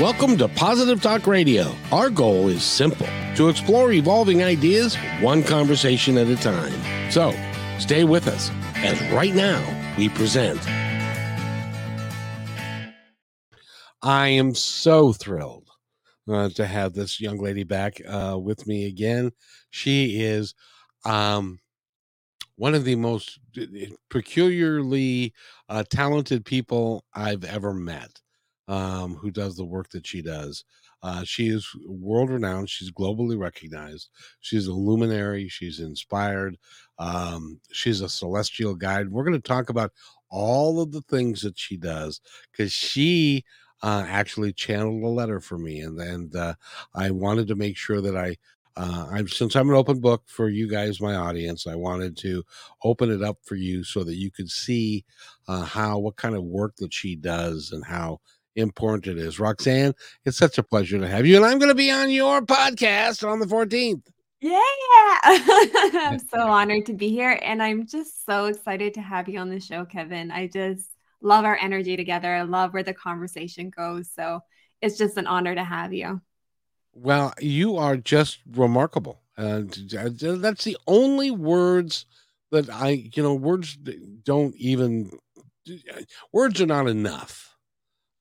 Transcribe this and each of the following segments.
Welcome to Positive Talk Radio. Our goal is simple to explore evolving ideas one conversation at a time. So stay with us as right now we present. I am so thrilled uh, to have this young lady back uh, with me again. She is um, one of the most peculiarly uh, talented people I've ever met um, who does the work that she does. Uh, she is world renowned. She's globally recognized. She's a luminary. She's inspired. Um, she's a celestial guide. We're going to talk about all of the things that she does because she uh, actually channeled a letter for me, and and uh, I wanted to make sure that I uh, I'm since I'm an open book for you guys, my audience. I wanted to open it up for you so that you could see uh, how what kind of work that she does and how important it is. Roxanne, it's such a pleasure to have you. And I'm going to be on your podcast on the 14th. Yeah. I'm so honored to be here. And I'm just so excited to have you on the show, Kevin. I just love our energy together. I love where the conversation goes. So it's just an honor to have you. Well, you are just remarkable. Uh, that's the only words that I, you know, words don't even, words are not enough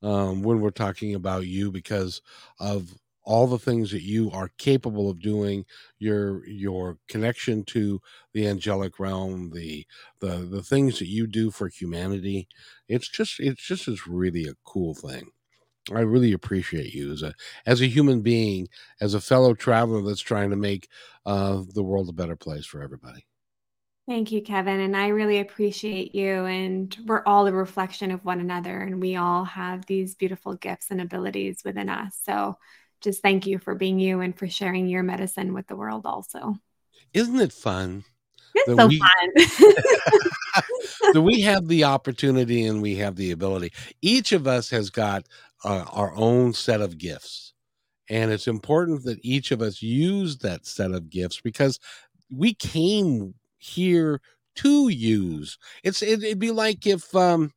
um, when we're talking about you because of all the things that you are capable of doing your your connection to the angelic realm the the the things that you do for humanity it's just it's just is really a cool thing. I really appreciate you as a as a human being as a fellow traveler that's trying to make uh, the world a better place for everybody Thank you, Kevin. And I really appreciate you. And we're all a reflection of one another, and we all have these beautiful gifts and abilities within us. So just thank you for being you and for sharing your medicine with the world, also. Isn't it fun? It's so we, fun. do we have the opportunity and we have the ability? Each of us has got uh, our own set of gifts. And it's important that each of us use that set of gifts because we came here to use. It's it, would be like if um,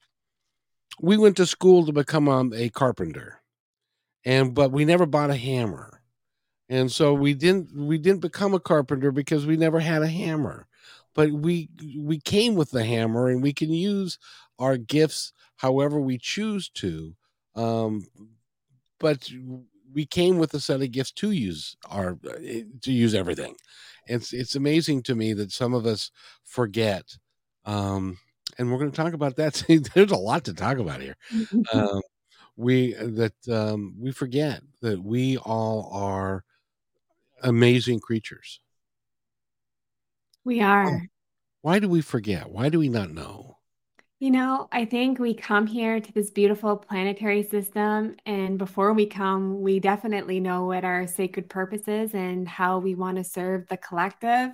we went to school to become um, a carpenter, and but we never bought a hammer, and so we didn't we didn't become a carpenter because we never had a hammer, but we we came with the hammer, and we can use our gifts however we choose to. Um, but we came with a set of gifts to use our eh, to use everything. It's it's amazing to me that some of us forget um, and we're going to talk about that. There's a lot to talk about here. Um, we that um, we forget that we all are amazing creatures. We are. why do we forget? Why do we not know you know, I think we come here to this beautiful planetary system, and before we come, we definitely know what our sacred purpose is and how we want to serve the collective.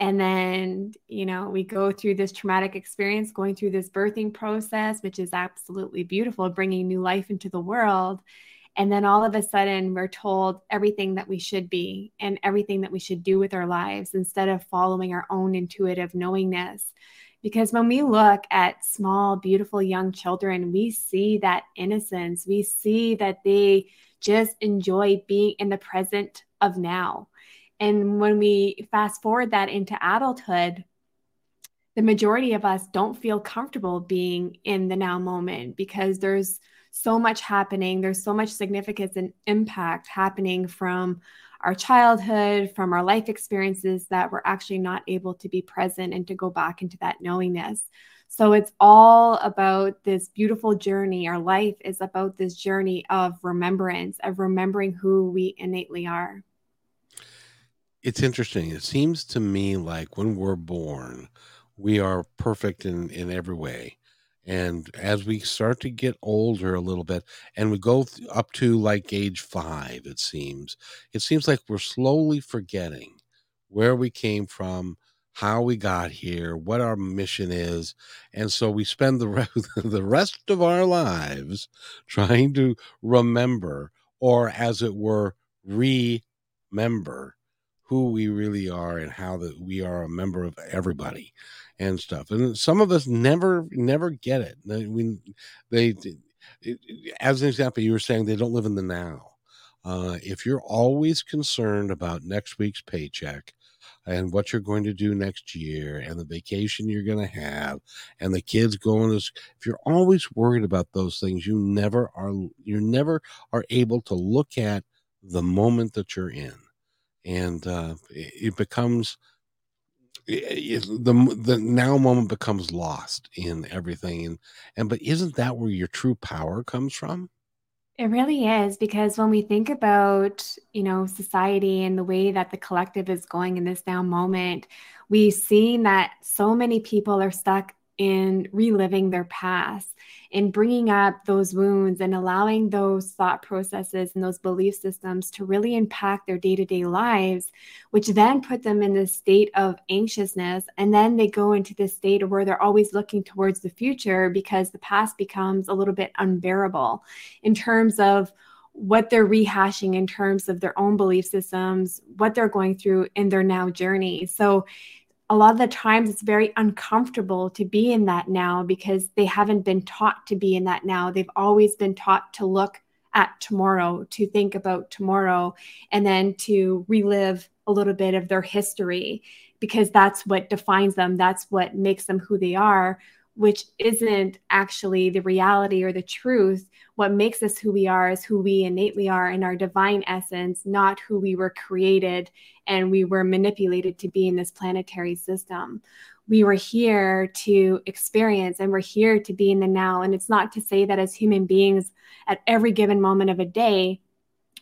And then, you know, we go through this traumatic experience, going through this birthing process, which is absolutely beautiful, bringing new life into the world. And then all of a sudden, we're told everything that we should be and everything that we should do with our lives instead of following our own intuitive knowingness. Because when we look at small, beautiful young children, we see that innocence. We see that they just enjoy being in the present of now. And when we fast forward that into adulthood, the majority of us don't feel comfortable being in the now moment because there's so much happening. There's so much significance and impact happening from our childhood, from our life experiences that we're actually not able to be present and to go back into that knowingness. So it's all about this beautiful journey. Our life is about this journey of remembrance, of remembering who we innately are. It's interesting. It seems to me like when we're born, we are perfect in, in every way. And as we start to get older a little bit and we go up to like age five, it seems, it seems like we're slowly forgetting where we came from, how we got here, what our mission is. And so we spend the, rest, the rest of our lives trying to remember, or as it were, remember who we really are and how that we are a member of everybody and stuff. And some of us never never get it. We they as an example, you were saying they don't live in the now. Uh, if you're always concerned about next week's paycheck and what you're going to do next year and the vacation you're going to have and the kids going to if you're always worried about those things you never are you never are able to look at the moment that you're in and uh, it becomes it, the the now moment becomes lost in everything and and but isn't that where your true power comes from? It really is because when we think about, you know, society and the way that the collective is going in this now moment, we've seen that so many people are stuck in reliving their past in bringing up those wounds and allowing those thought processes and those belief systems to really impact their day to day lives, which then put them in this state of anxiousness. And then they go into this state where they're always looking towards the future because the past becomes a little bit unbearable in terms of what they're rehashing in terms of their own belief systems, what they're going through in their now journey. So a lot of the times it's very uncomfortable to be in that now because they haven't been taught to be in that now. They've always been taught to look at tomorrow, to think about tomorrow, and then to relive a little bit of their history because that's what defines them. That's what makes them who they are which isn't actually the reality or the truth. What makes us who we are is who we innately are in our divine essence, not who we were created and we were manipulated to be in this planetary system. We were here to experience and we're here to be in the now. And it's not to say that as human beings, at every given moment of a day,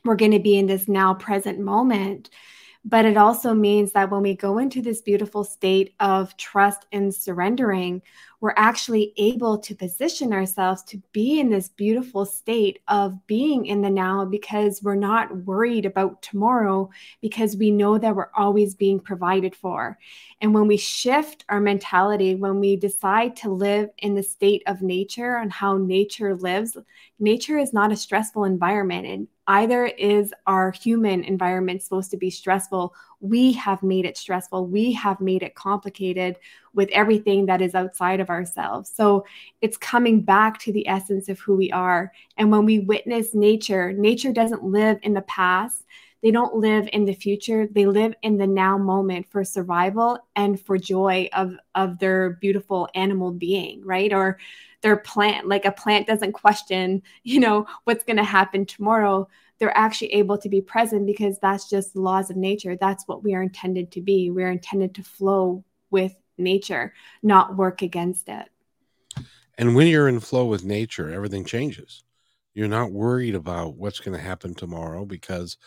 we're going to be in this now present moment but it also means that when we go into this beautiful state of trust and surrendering, we're actually able to position ourselves to be in this beautiful state of being in the now because we're not worried about tomorrow because we know that we're always being provided for. And when we shift our mentality, when we decide to live in the state of nature and how nature lives, nature is not a stressful environment. And either is our human environment supposed to be stressful we have made it stressful. We have made it complicated with everything that is outside of ourselves. So it's coming back to the essence of who we are. And when we witness nature nature doesn't live in the past. They don't live in the future. They live in the now moment for survival and for joy of of their beautiful animal being right? Or their plant like a plant doesn't question you know what's going to happen tomorrow they're actually able to be present because that's just the laws of nature. That's what we are intended to be. We're intended to flow with nature not work against it. And when you're in flow with nature everything changes. You're not worried about what's going to happen tomorrow because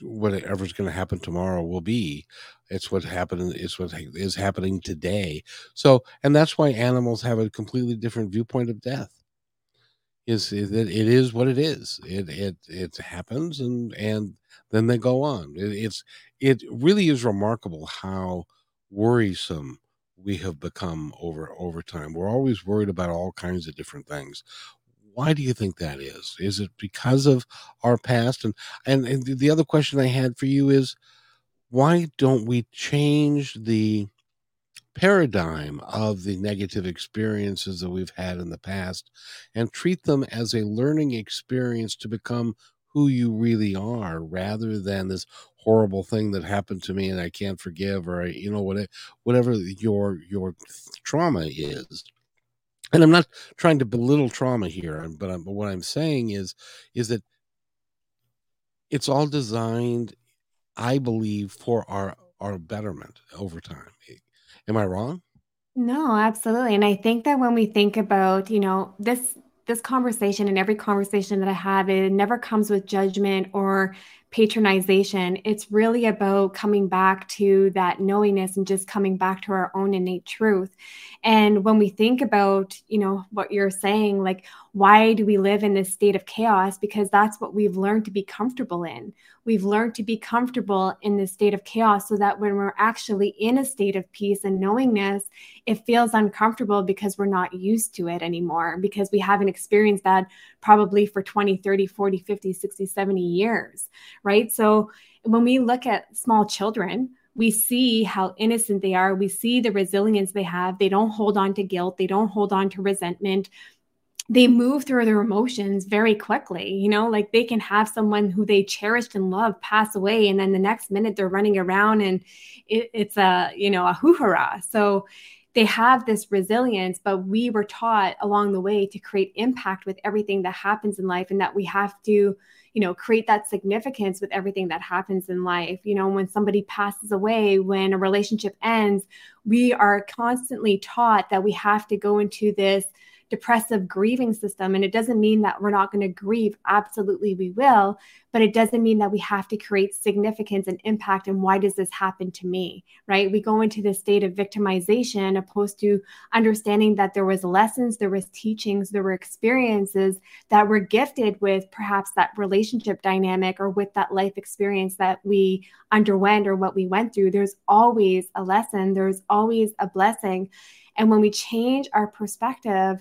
whatever's going to happen tomorrow will be. It's what happened it's what is happening today. So and that's why animals have a completely different viewpoint of death is that it is what it is it it it happens and and then they go on it, it's it really is remarkable how worrisome we have become over over time we're always worried about all kinds of different things why do you think that is? Is it because of our past? And, and, and the other question I had for you is why don't we change the paradigm of the negative experiences that we've had in the past and treat them as a learning experience to become who you really are rather than this horrible thing that happened to me and I can't forgive or you know whatever whatever your your trauma is and I'm not trying to belittle trauma here, but, I'm, but what I'm saying is, is that it's all designed, I believe, for our our betterment over time. Am I wrong? No, absolutely. And I think that when we think about, you know, this this conversation and every conversation that I have, it never comes with judgment or patronization. It's really about coming back to that knowingness and just coming back to our own innate truth. And when we think about, you know, what you're saying, like, why do we live in this state of chaos? Because that's what we've learned to be comfortable in. We've learned to be comfortable in this state of chaos so that when we're actually in a state of peace and knowingness, it feels uncomfortable because we're not used to it anymore, because we haven't experienced that probably for 20, 30, 40, 50, 60, 70 years, right? So when we look at small children, we see how innocent they are. We see the resilience they have. They don't hold on to guilt. They don't hold on to resentment. they move through their emotions very quickly. You know, like they can have someone who they cherished and loved pass away, and then the next minute they're running around and it, it's a, you know, a hoo ha. So they have this resilience, but we were taught along the way to create impact with everything that happens in life and that we have to you know create that significance with everything that happens in life you know when somebody passes away when a relationship ends we are constantly taught that we have to go into this depressive grieving system. And it doesn't mean that we're not going to grieve. Absolutely, we will. But it doesn't mean that we have to create significance and impact. And why does this happen to me? Right? We go into this state of victimization opposed to understanding that there was lessons, there was teachings, there were experiences that were gifted with perhaps that relationship dynamic or with that life experience that we underwent or what we went through. There's always a lesson, there's always a blessing. And when we change our perspective,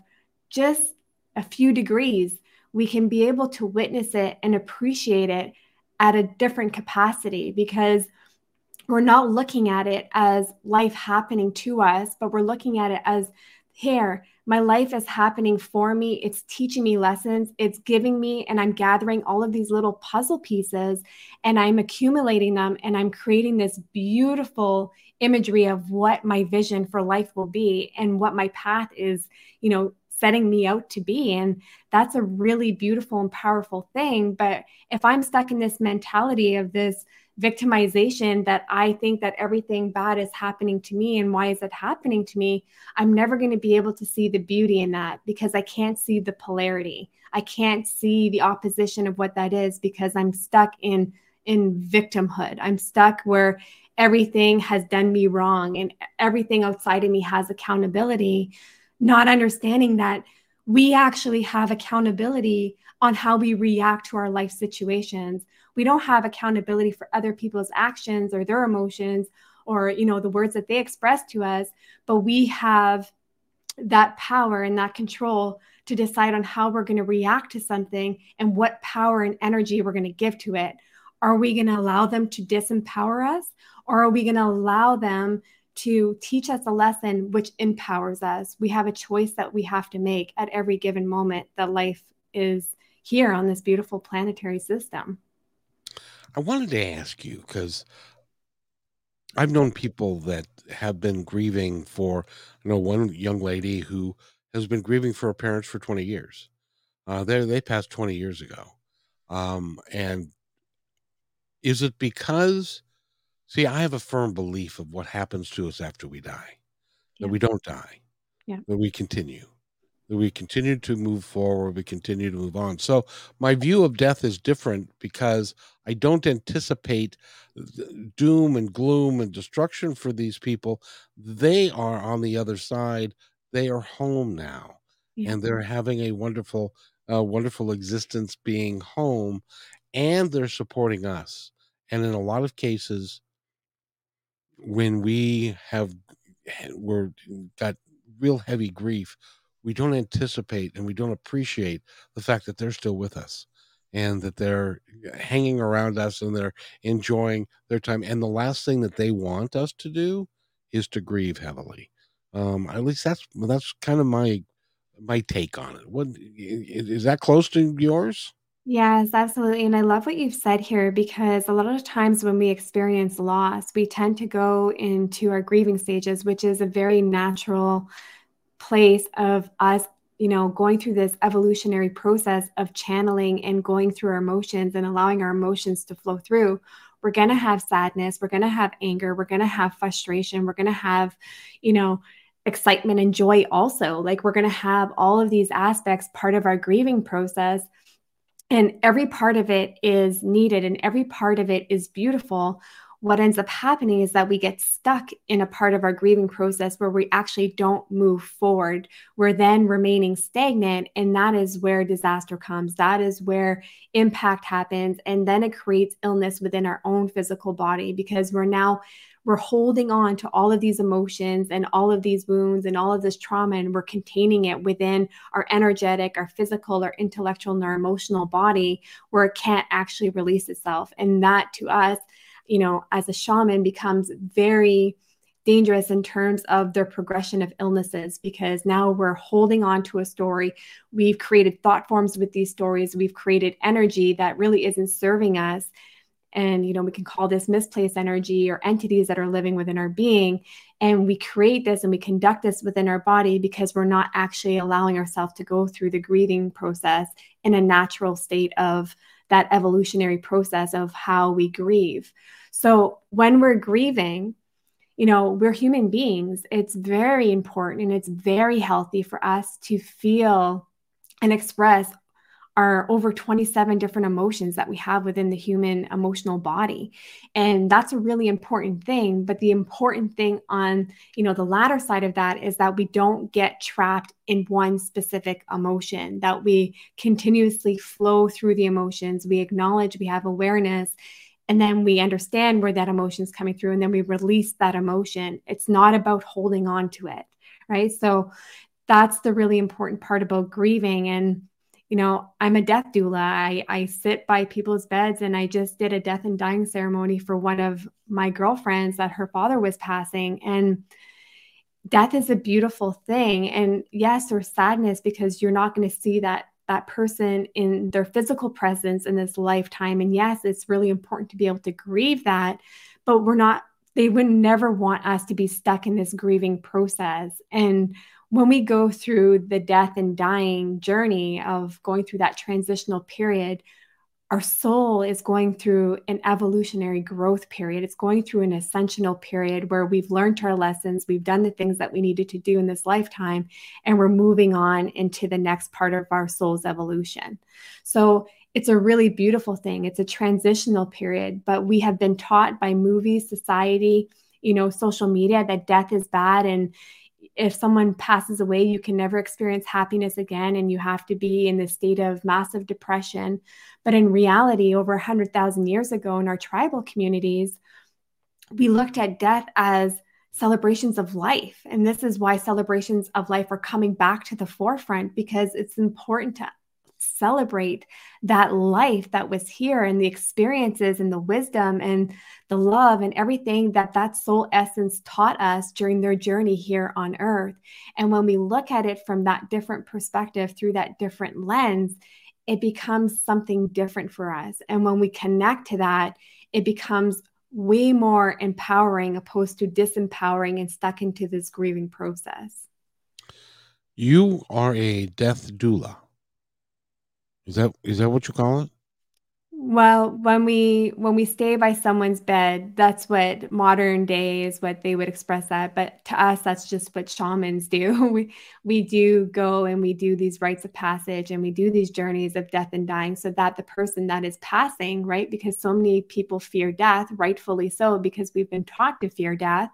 just a few degrees, we can be able to witness it and appreciate it at a different capacity because we're not looking at it as life happening to us, but we're looking at it as here, my life is happening for me. It's teaching me lessons. It's giving me, and I'm gathering all of these little puzzle pieces and I'm accumulating them and I'm creating this beautiful imagery of what my vision for life will be and what my path is, you know, setting me out to be. And that's a really beautiful and powerful thing. But if I'm stuck in this mentality of this victimization that I think that everything bad is happening to me and why is it happening to me, I'm never going to be able to see the beauty in that because I can't see the polarity. I can't see the opposition of what that is because I'm stuck in in victimhood. I'm stuck where everything has done me wrong and everything outside of me has accountability not understanding that we actually have accountability on how we react to our life situations. We don't have accountability for other people's actions or their emotions or you know the words that they express to us, but we have that power and that control to decide on how we're going to react to something and what power and energy we're going to give to it. Are we going to allow them to disempower us or are we going to allow them to teach us a lesson which empowers us. We have a choice that we have to make at every given moment that life is here on this beautiful planetary system. I wanted to ask you because I've known people that have been grieving for, you know, one young lady who has been grieving for her parents for 20 years. Uh, they they passed 20 years ago. Um, and is it because See, I have a firm belief of what happens to us after we die. That we don't die. Yeah. That we continue. That we continue to move forward, we continue to move on. So my view of death is different because I don't anticipate doom and gloom and destruction for these people. They are on the other side. They are home now. Yeah. And they're having a wonderful, uh, wonderful existence being home, and they're supporting us. And in a lot of cases, when we have we're got real heavy grief, we don't anticipate and we don't appreciate the fact that they're still with us and that they're hanging around us and they're enjoying their time. And the last thing that they want us to do is to grieve heavily. Um, at least that's that's kind of my my take on it. What is that close to yours? Yes, absolutely. And I love what you've said here because a lot of times when we experience loss, we tend to go into our grieving stages, which is a very natural place of us, you know, going through this evolutionary process of channeling and going through our emotions and allowing our emotions to flow through. We're going to have sadness, we're going to have anger, we're going to have frustration, we're going to have, you know, excitement and joy also. Like we're going to have all of these aspects part of our grieving process and every part of it is needed and every part of it is beautiful what ends up happening is that we get stuck in a part of our grieving process where we actually don't move forward. We're then remaining stagnant, and that is where disaster comes. That is where impact happens. And then it creates illness within our own physical body because we're now we're holding on to all of these emotions and all of these wounds and all of this trauma and we're containing it within our energetic our physical our intellectual and our emotional body where it can't actually release itself and that to us you know as a shaman becomes very dangerous in terms of their progression of illnesses because now we're holding on to a story. We've created thought forms with these stories. We've created energy that really isn't serving us. And, you know, we can call this misplaced energy or entities that are living within our being. And we create this and we conduct this within our body because we're not actually allowing ourselves to go through the grieving process in a natural state of that evolutionary process of how we grieve. So when we're grieving, you know, we're human beings. It's very important and it's very healthy for us to feel and express our over 27 different emotions that we have within the human emotional body. And that's a really important thing but the important thing on you know the latter side of that is that we don't get trapped in one specific emotion that we continuously flow through the emotions we acknowledge we have awareness and then we understand where that emotion is coming through and then we release that emotion. It's not about holding on to it right? So that's the really important part about grieving and you know i'm a death doula I, I sit by people's beds and i just did a death and dying ceremony for one of my girlfriends that her father was passing and death is a beautiful thing and yes or sadness because you're not going to see that that person in their physical presence in this lifetime. And yes, it's really important to be able to grieve that, but we're not, they would never want us to be stuck in this grieving process. And when we go through the death and dying journey of going through that transitional period, our soul is going through an evolutionary growth period. It's going through an ascensional period where we've learned our lessons, we've done the things that we needed to do in this lifetime, and we're moving on into the next part of our soul's evolution. So it's a really beautiful thing. It's a transitional period, but we have been taught by movies, society, you know, social media that death is bad and if someone passes away, you can never experience happiness again, and you have to be in this state of massive depression. But in reality, over 100,000 years ago in our tribal communities, we looked at death as celebrations of life. And this is why celebrations of life are coming back to the forefront because it's important to celebrate that life that was here and the experiences and the wisdom and the love and everything that that soul essence taught us during their journey here on earth. And when we look at it from that different perspective through that different lens, it becomes something different for us. And when we connect to that, it becomes way more empowering opposed to disempowering and stuck into this grieving process. You are a death doula. Is that is that what you call it? Well, when we when we stay by someone's bed, that's what modern day is what they would express that. But to us, that's just what shamans do. We we do go and we do these rites of passage and we do these journeys of death and dying so that the person that is passing, right? Because so many people fear death, rightfully so, because we've been taught to fear death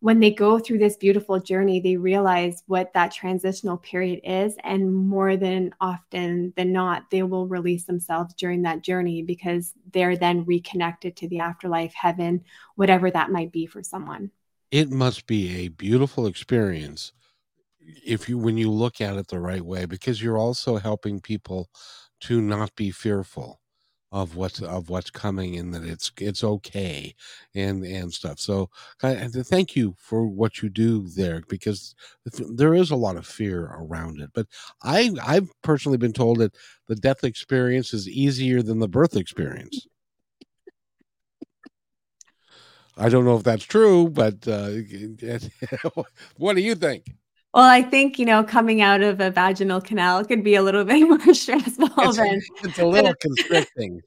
when they go through this beautiful journey, they realize what that transitional period is. And more than often than not, they will release themselves during that journey because they're then reconnected to the afterlife, heaven, whatever that might be for someone. It must be a beautiful experience if you when you look at it the right way because you're also helping people to not be fearful of what's of what's coming and that it's it's okay and and stuff. So thank you for what you do there because there is a lot of fear around it. But i i've personally been told that the death experience is easier than the birth experience. I don't know if that's true but uh, what do you think well, I think, you know, coming out of a vaginal canal could be a little bit more stressful it's, than it's a little constricting.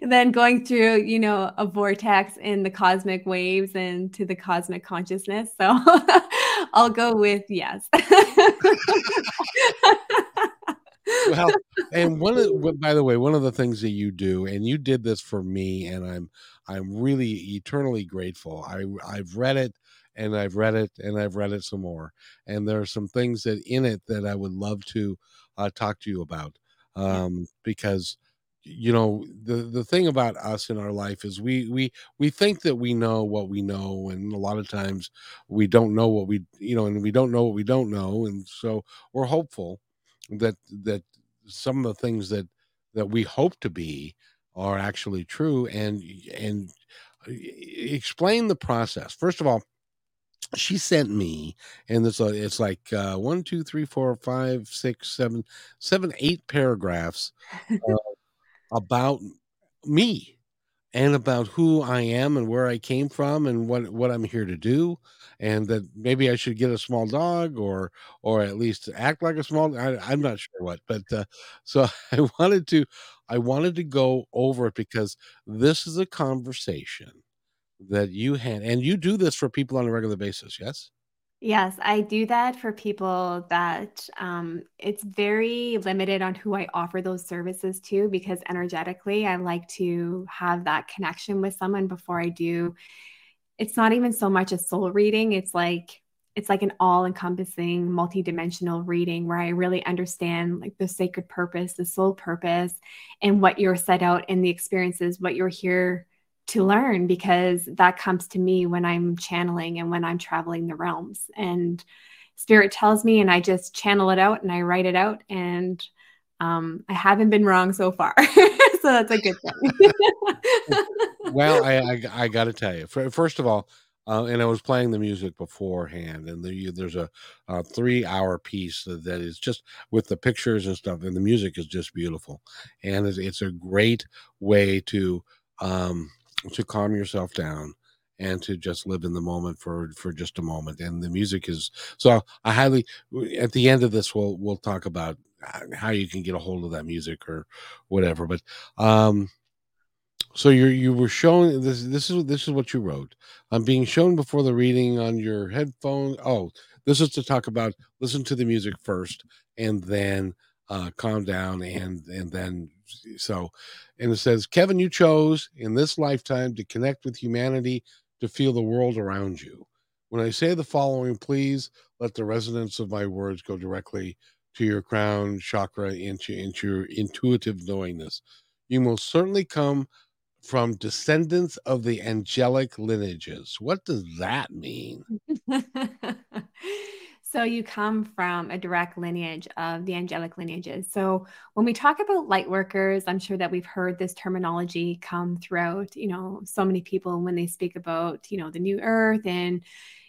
then going through, you know, a vortex in the cosmic waves and to the cosmic consciousness. So I'll go with yes. well, and one of by the way, one of the things that you do, and you did this for me, and I'm I'm really eternally grateful. I I've read it and I've read it and I've read it some more. And there are some things that in it that I would love to uh, talk to you about um, because you know the the thing about us in our life is we we we think that we know what we know and a lot of times we don't know what we you know and we don't know what we don't know and so we're hopeful that that some of the things that that we hope to be are actually true and and explain the process. First of all, she sent me, and it's a, it's like uh, one, two, three, four, five, six, seven, seven, eight paragraphs uh, about me and about who I am and where I came from and what what I'm here to do, and that maybe I should get a small dog or or at least act like a small. I, I'm not sure what, but uh, so I wanted to I wanted to go over it because this is a conversation that you had, and you do this for people on a regular basis. Yes. Yes, I do that for people that um, it's very limited on who I offer those services to because energetically, I like to have that connection with someone before I do. It's not even so much a soul reading, it's like it's like an all-encompassing multi-dimensional reading where I really understand like the sacred purpose, the soul purpose, and what you're set out in the experiences, what you're here to learn because that comes to me when I'm channeling and when I'm traveling the realms. And spirit tells me, and I just channel it out and I write it out. And um, I haven't been wrong so far. so that's a good thing. well, I, I, I got to tell you, first of all, uh, and I was playing the music beforehand, and the, there's a, a three-hour piece that is just with the pictures and stuff, and the music is just beautiful, and it's, it's a great way to um, to calm yourself down and to just live in the moment for for just a moment. And the music is so i highly at the end of this we'll we'll talk about how you can get a hold of that music or whatever. But um so you you were showing this this is this is what you wrote. I'm being shown before the reading on your headphone. Oh this is to talk about listen to the music first and then uh, calm down and and then so and it says kevin you chose in this lifetime to connect with humanity to feel the world around you. When i say the following please let the resonance of my words go directly to your crown chakra into into your intuitive knowingness. You most certainly come from descendants of the angelic lineages. What does that mean So you come from a direct lineage of the angelic lineages. So when we talk about light workers, I'm sure that we've heard this terminology come throughout, you know, so many people when they speak about, you know, the new earth and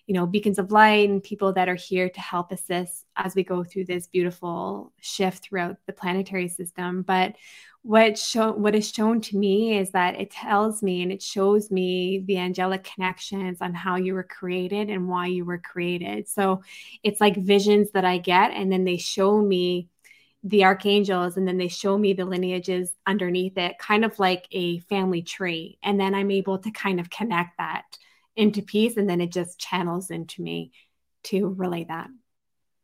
you know, beacons of light and people that are here to help assist as we go through this beautiful shift throughout the planetary system. But what show what is shown to me is that it tells me and it shows me the angelic connections on how you were created and why you were created. So it's like visions that I get, and then they show me the archangels and then they show me the lineages underneath it, kind of like a family tree. And then I'm able to kind of connect that into peace, and then it just channels into me to relay that.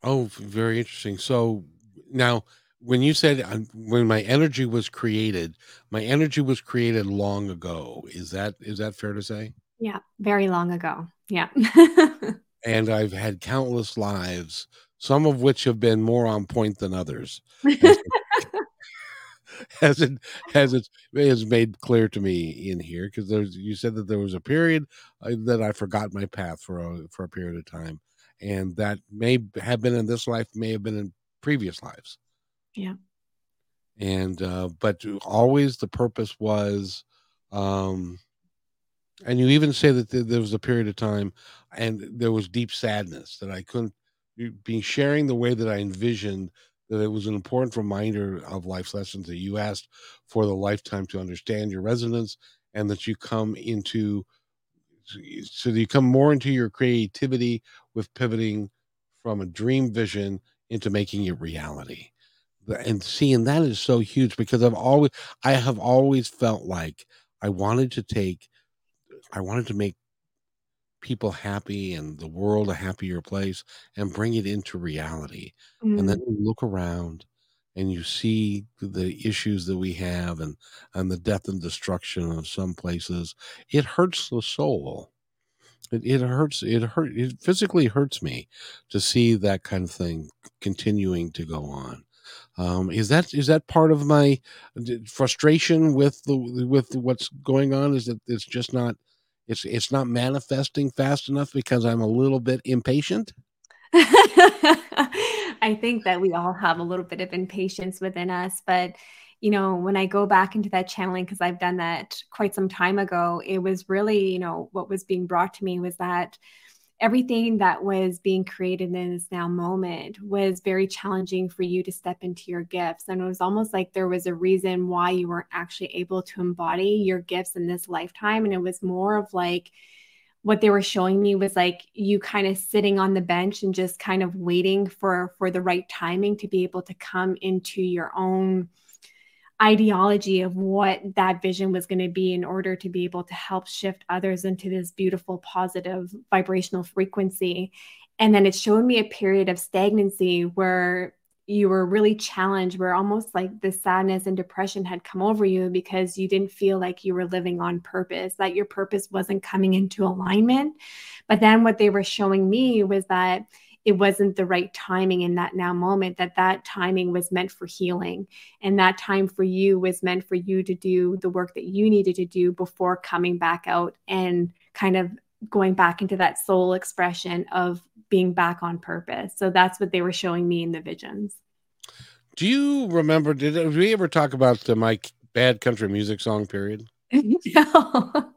Oh, very interesting. So now when you said um, when my energy was created, my energy was created long ago. Is that is that fair to say? Yeah, very long ago. Yeah. and I've had countless lives, some of which have been more on point than others. as it has it has made clear to me in here because there's you said that there was a period uh, that I forgot my path for a for a period of time, and that may have been in this life, may have been in previous lives. Yeah. And uh, but always the purpose was, um, and you even say that there was a period of time, and there was deep sadness that I couldn't be sharing the way that I envisioned that it was an important reminder of life's lessons that you asked for the lifetime to understand your resonance and that you come into so that you come more into your creativity with pivoting from a dream vision into making it reality and seeing that is so huge because I've always I have always felt like I wanted to take I wanted to make people happy and the world a happier place and bring it into reality. Mm. And then mm. you look around and you see the issues that we have and and the death and destruction of some places. It hurts the soul. It, it hurts. It hurt. It physically hurts me to see that kind of thing continuing to go on. Um, is that is that part of my frustration with the with what's going on? Is that it's just not it's it's not manifesting fast enough because I'm a little bit impatient? I think that we all have a little bit of impatience within us, but you know, when I go back into that channeling, because I've done that quite some time ago, it was really, you know, what was being brought to me was that everything that was being created in this now moment was very challenging for you to step into your gifts. And it was almost like there was a reason why you weren't actually able to embody your gifts in this lifetime. And it was more of like, what they were showing me was like you kind of sitting on the bench and just kind of waiting for for the right timing to be able to come into your own ideology of what that vision was going to be in order to be able to help shift others into this beautiful positive vibrational frequency. And then it showed me a period of stagnancy where you were really challenged where almost like the sadness and depression had come over you because you didn't feel like you were living on purpose that your purpose wasn't coming into alignment. But then what they were showing me was that it wasn't the right timing in that now moment that that timing was meant for healing. And that time for you was meant for you to do the work that you needed to do before coming back out and kind of going back into that soul expression of being back on purpose. So that's what they were showing me in the visions. Do you remember did, did we ever talk about the my bad country music song period? No.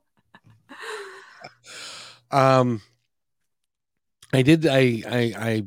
Um I did. I, I,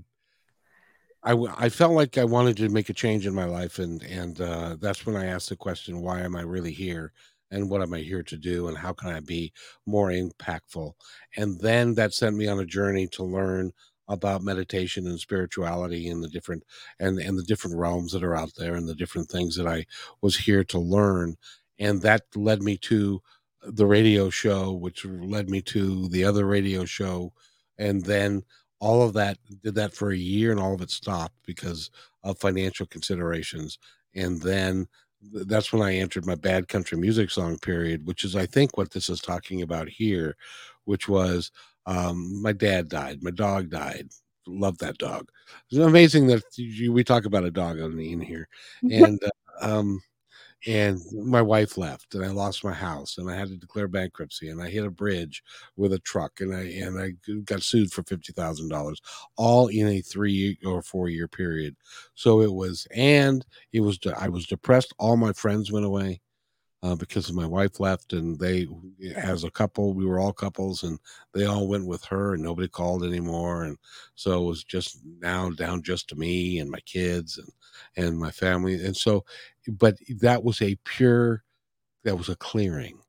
I, I, I felt like I wanted to make a change in my life, and and uh, that's when I asked the question, "Why am I really here?" and what am I here to do, and how can I be more impactful? And then that sent me on a journey to learn about meditation and spirituality and the different and and the different realms that are out there and the different things that I was here to learn, and that led me to the radio show, which led me to the other radio show and then all of that did that for a year and all of it stopped because of financial considerations. And then that's when i entered my bad country music song period which is i think what this is talking about here which was um, my dad died my dog died. Love that dog. It's amazing that you, we talk about a dog on the in here. And uh, um, and my wife left and i lost my house and i had to declare bankruptcy and i hit a bridge with a truck and i and i got sued for $50000 all in a three or four year period. So it was and it was i was depressed. All my friends went away uh, because my wife left and they as a couple we were all couples and they all went with her and nobody called anymore and so it was just now down just to me and my kids and and my family and so but that was a pure that was a clearing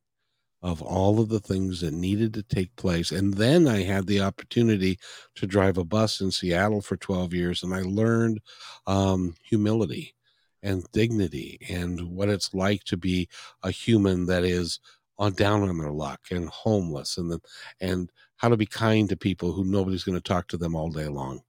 of all of the things that needed to take place. And then I had the opportunity to drive a bus in Seattle for 12 years, and I learned um, humility and dignity and what it's like to be a human that is on down on their luck and homeless and the, and how to be kind to people who nobody's going to talk to them all day long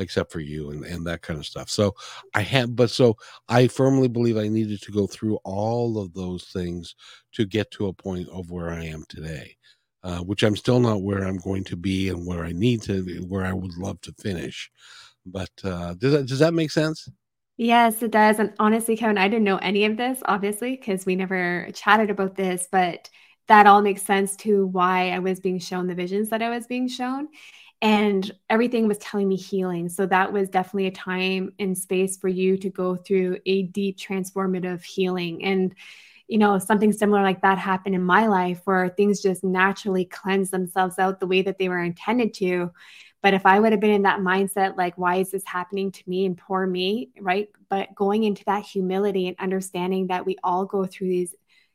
except for you and, and that kind of stuff. So I have, but so I firmly believe I needed to go through all of those things to get to a point of where I am today, uh, which I'm still not where I'm going to be and where I need to, where I would love to finish. But uh, does that, does that make sense? Yes, it does. And honestly, Kevin, I didn't know any of this, obviously, because we never chatted about this, but that all makes sense to why I was being shown the visions that I was being shown and everything was telling me healing. So that was definitely a time and space for you to go through a deep transformative healing. And, you know, something similar like that happened in my life where things just naturally cleanse themselves out the way that they were intended to. But if I would have been in that mindset, like, why is this happening to me and poor me, right? But going into that humility and understanding that we all go through these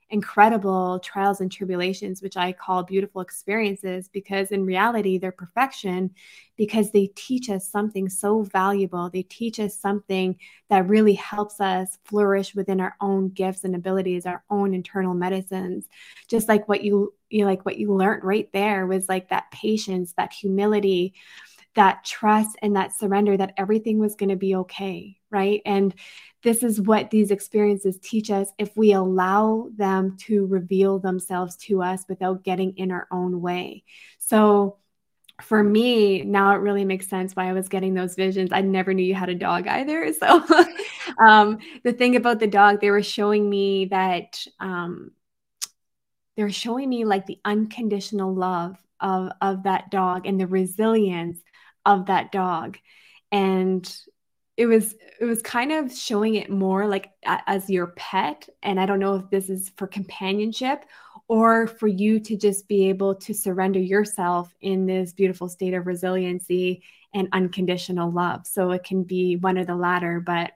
incredible trials and tribulations, which I call beautiful experiences, because in reality, they're perfection because they teach us something so valuable. They teach us something that really helps us flourish within our own gifts and abilities, our own internal medicines. Just like what you, you like what you learned right there was like that patience, that humility, that trust and that surrender that everything was going to be okay, right? And this is what these experiences teach us if we allow them to reveal themselves to us without getting in our own way. So, for me, now it really makes sense why I was getting those visions. I never knew you had a dog either. So, um, the thing about the dog, they were showing me that um, they're showing me like the unconditional love of of that dog and the resilience of that dog. And it was it was kind of showing it more like as your pet. And i don't know if this is for companionship or for you to just be able to surrender yourself in this beautiful state of resiliency and unconditional love. So it can be one or the latter but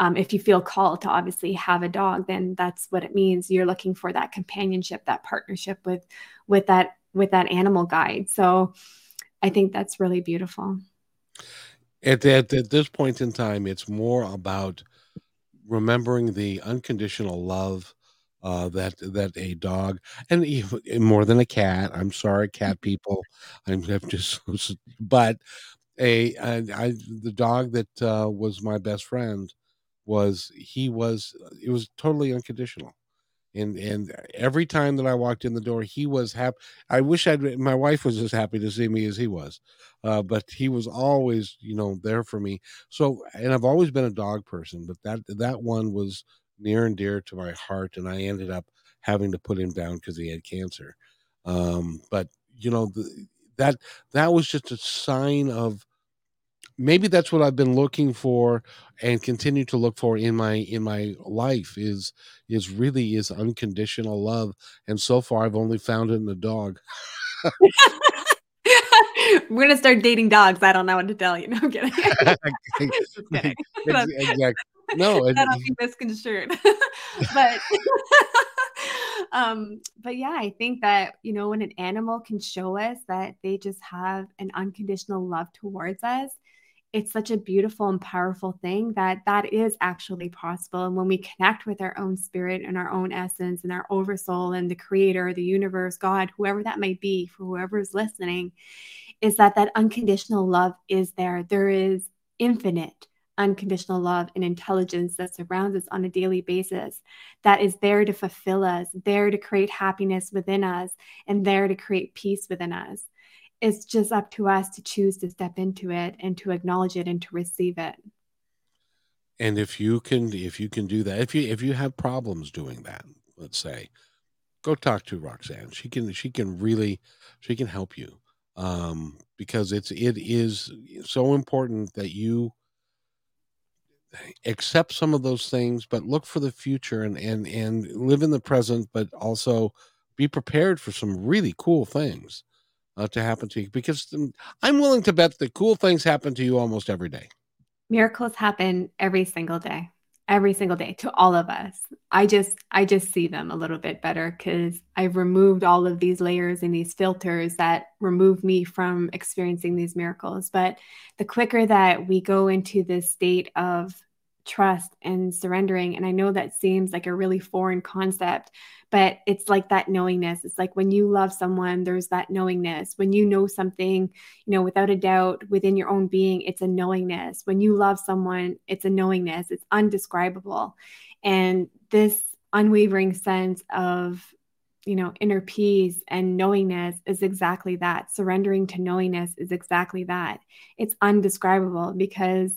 um, if you feel called to obviously have a dog then that's what it means. You're looking for that companionship that partnership with with that with that animal guide. So i think that's really beautiful at, at, at this point in time it's more about remembering the unconditional love uh, that that a dog and even more than a cat. I'm sorry, cat people. I'm, I'm just, but a I, I, the dog that uh, was my best friend was he was it was totally unconditional and and every time that I walked in the door, he was happy. I wish I'd my wife was as happy to see me as he was, uh, but he was always you know there for me. So and I've always been a dog person, but that that one was near and dear to my heart, and I ended up having to put him down because he had cancer. Um, but you know the, that that was just a sign of maybe that's what I've been looking for and continue to look for in my in my life is is really is unconditional love. And so far I've only found it in a dog. We're gonna start dating dogs. I don't know what to tell you. No, I'm kidding. kidding. exactly. No, that'll be misconstrued. but um, but yeah, I think that you know when an animal can show us that they just have an unconditional love towards us, it's such a beautiful and powerful thing that that is actually possible. And when we connect with our own spirit and our own essence and our oversoul and the creator the universe god whoever that might be for whoever is listening is that that unconditional love is there. There is infinite unconditional love and intelligence that surrounds us on a daily basis that is there to fulfill us there to create happiness within us and there to create peace within us it's just up to us to choose to step into it and to acknowledge it and to receive it. And if you can if you can do that if you if you have problems doing that let's say go talk to roxanne. She can she can really she can help you. Um because it's it is so important that you accept some of those things but look for the future and and and live in the present but also be prepared for some really cool things uh, to happen to you because I'm willing to bet that cool things happen to you almost every day. Miracles happen every single day, every single day to all of us. I just I just see them a little bit better cuz I've removed all of these layers and these filters that remove me from experiencing these miracles. But the quicker that we go into this state of trust and surrendering. And I know that seems like a really foreign concept, but it's like that knowingness. It's like when you love someone, there's that knowingness. When you know something, you know, without a doubt within your own being, it's a knowingness. When you love someone, it's a knowingness. It's undescribable. And this unwavering sense of you know, inner peace and knowingness is exactly that. Surrendering to knowingness is exactly that. It's undescribable because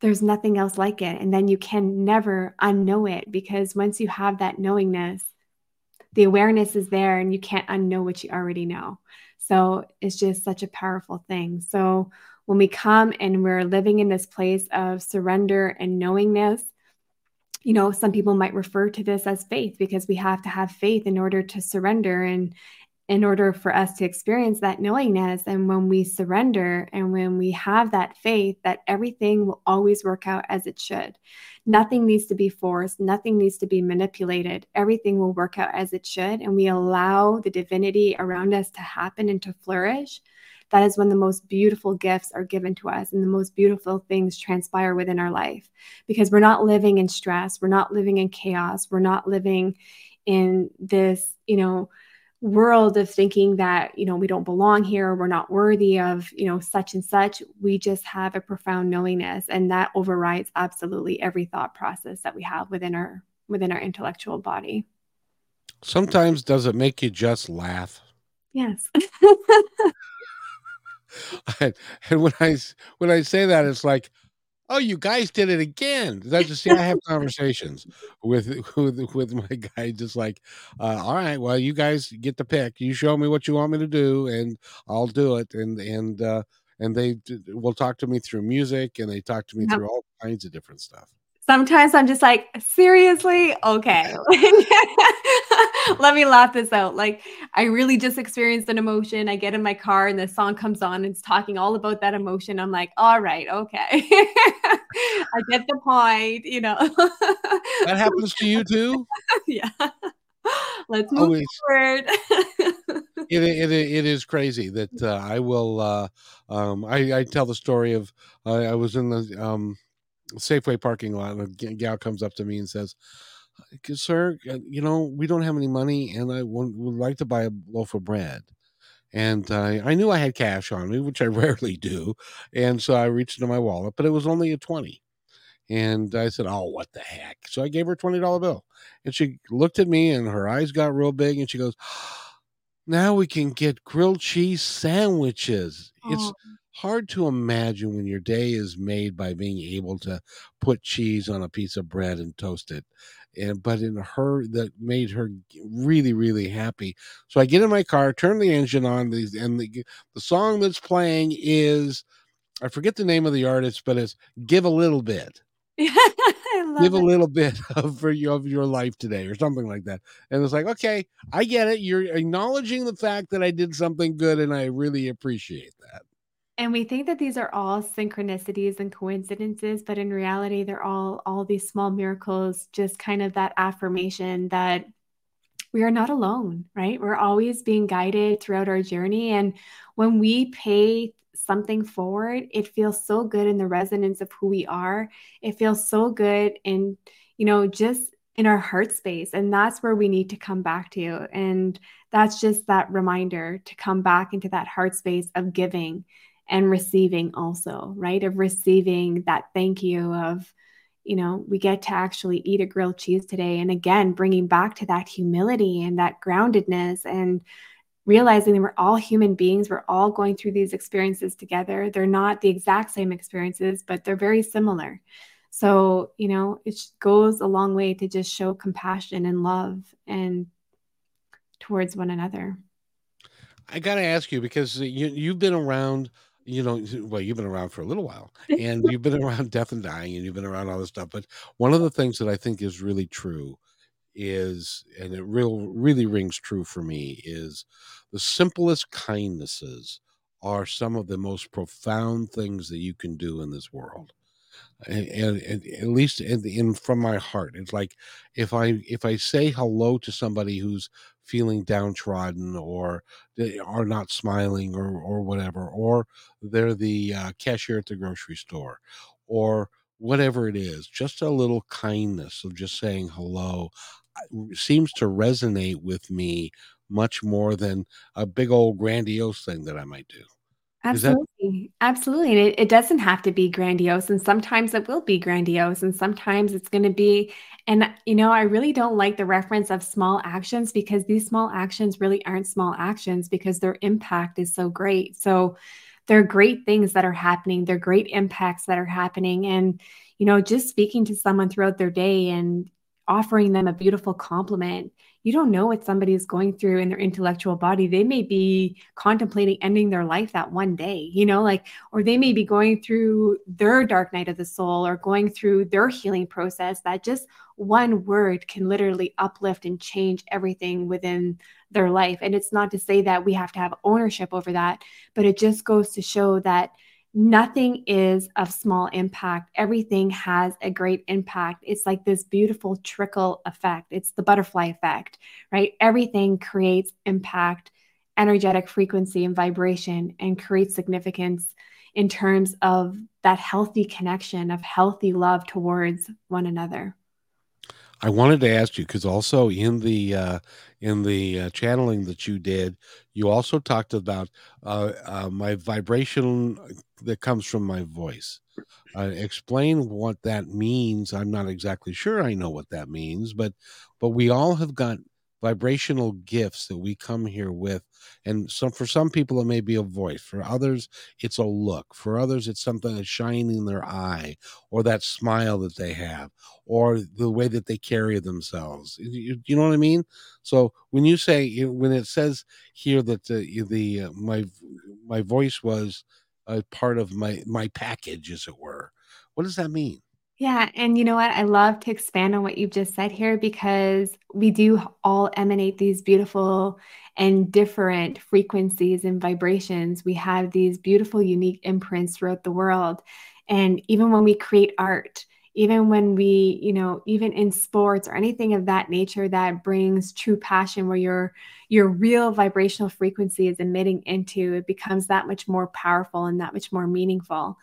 there's nothing else like it. And then you can never unknow it because once you have that knowingness, the awareness is there and you can't unknow what you already know. So it's just such a powerful thing. So when we come and we're living in this place of surrender and knowingness, you know, some people might refer to this as faith because we have to have faith in order to surrender and in order for us to experience that knowingness. And when we surrender and when we have that faith that everything will always work out as it should, nothing needs to be forced, nothing needs to be manipulated. Everything will work out as it should. And we allow the divinity around us to happen and to flourish. That is when the most beautiful gifts are given to us and the most beautiful things transpire within our life because we're not living in stress, we're not living in chaos, we're not living in this, you know, world of thinking that you know we don't belong here we're not worthy of you know such and such. We just have a profound knowingness and that overrides absolutely every thought process that we have within our within our intellectual body. Sometimes does it make you just laugh? Yes. And when i when i say that it's like oh, you guys did it again. That just see, I have conversations with with with my guy, just like, uh, all right, well, you guys get the pick. You show me what you want me to do, and I'll do it. And and uh, and they will talk to me through music and they talk to me Yep. through all kinds of different stuff. Sometimes I'm just like, seriously? Okay. Let me laugh this out. Like, I really just experienced an emotion. I get in my car and the song comes on and it's talking all about that emotion. I'm like, all right, okay. I get the point, you know. That happens to you too? yeah. Let's move Always. forward. It, it, it is crazy that uh, I will. Uh, um, I, I tell the story of uh, I was in the um, Safeway parking lot and a gal comes up to me and says, "Sir, uh, you know we don't have any money, and I would, would like to buy a loaf of bread." And uh, I knew I had cash on me, which I rarely do, and so I reached into my wallet, but it was only a twenty. And I said, "Oh, what the heck!" So I gave her a twenty dollar bill, and she looked at me, and her eyes got real big, and she goes, "Now we can get grilled cheese sandwiches." It's Oh, hard to imagine when your day is made by being able to put cheese on a piece of bread and toast it. And but in her that made her really really happy. So I get in my car, turn the engine on, these and the the song that's playing is I forget the name of the artist, but it's "Give a Little Bit." Give a little bit of for your, of your life today, or something like that. And it's like, okay, I get it. You're acknowledging the fact that I did something good, and I really appreciate that. And we think that these are all synchronicities and coincidences, but in reality, they're all all these small miracles, just kind of that affirmation that we are not alone, right? We're always being guided throughout our journey. And when we pay something forward, it feels so good in the resonance of who we are. It feels so good in, you know, just in our heart space. And that's where we need to come back to. And that's just that reminder to come back into that heart space of giving and receiving also, right? Of receiving that thank you of, you know, we get to actually eat a grilled cheese today. And again, bringing back to that humility and that groundedness and realizing that we're all human beings. We're all going through these experiences together. They're not the exact same experiences, but they're very similar. So, you know, it goes a long way to just show compassion and love and towards one another. I got to ask you because you you've been around, you know, well, you've been around for a little while, and you've been around death and dying, and you've been around all this stuff. But one of the things that I think is really true is, and it real really rings true for me, is the simplest kindnesses are some of the most profound things that you can do in this world and, and, at least in, in from my heart it's like if i if i say hello to somebody who's feeling downtrodden or they are not smiling or or whatever or they're the uh, cashier at the grocery store or whatever it is just a little kindness of just saying hello seems to resonate with me much more than a big old grandiose thing that i might do is that Absolutely. Absolutely. And it, it doesn't have to be grandiose. And sometimes it will be grandiose. And sometimes it's going to be, and you know, I really don't like the reference of small actions because these small actions really aren't small actions because their impact is so great. So they're great things that are happening. They're great impacts that are happening. And, you know, just speaking to someone throughout their day and offering them a beautiful compliment you don't know what somebody is going through in their intellectual body. They may be contemplating ending their life that one day, you know, like, or they may be going through their dark night of the soul or going through their healing process that just one word can literally uplift and change everything within their life. And it's not to say that we have to have ownership over that, but it just goes to show that nothing is of small impact. Everything has a great impact. It's like this beautiful trickle effect. It's the butterfly effect, right? Everything creates impact, energetic frequency, and vibration, and creates significance in terms of that healthy connection of healthy love towards one another. I wanted to ask you because also in the uh, in the uh, channeling that you did, you also talked about uh, uh, my vibration that comes from my voice. Uh, explain what that means. I'm not exactly sure I know what that means, but but we all have got vibrational gifts that we come here with and some for some people it may be a voice for others it's a look for others it's something that's shining in their eye or that smile that they have or the way that they carry themselves you, you know what i mean so when you say when it says here that the, the uh, my my voice was a part of my my package, as it were. What does that mean? Yeah. And you know what? I love to expand on what you've just said here because we do all emanate these beautiful and different frequencies and vibrations. We have these beautiful, unique imprints throughout the world. And even when we create art, even when we, you know, even in sports or anything of that nature that brings true passion where your your real vibrational frequency is emitting into, it becomes that much more powerful and that much more meaningful.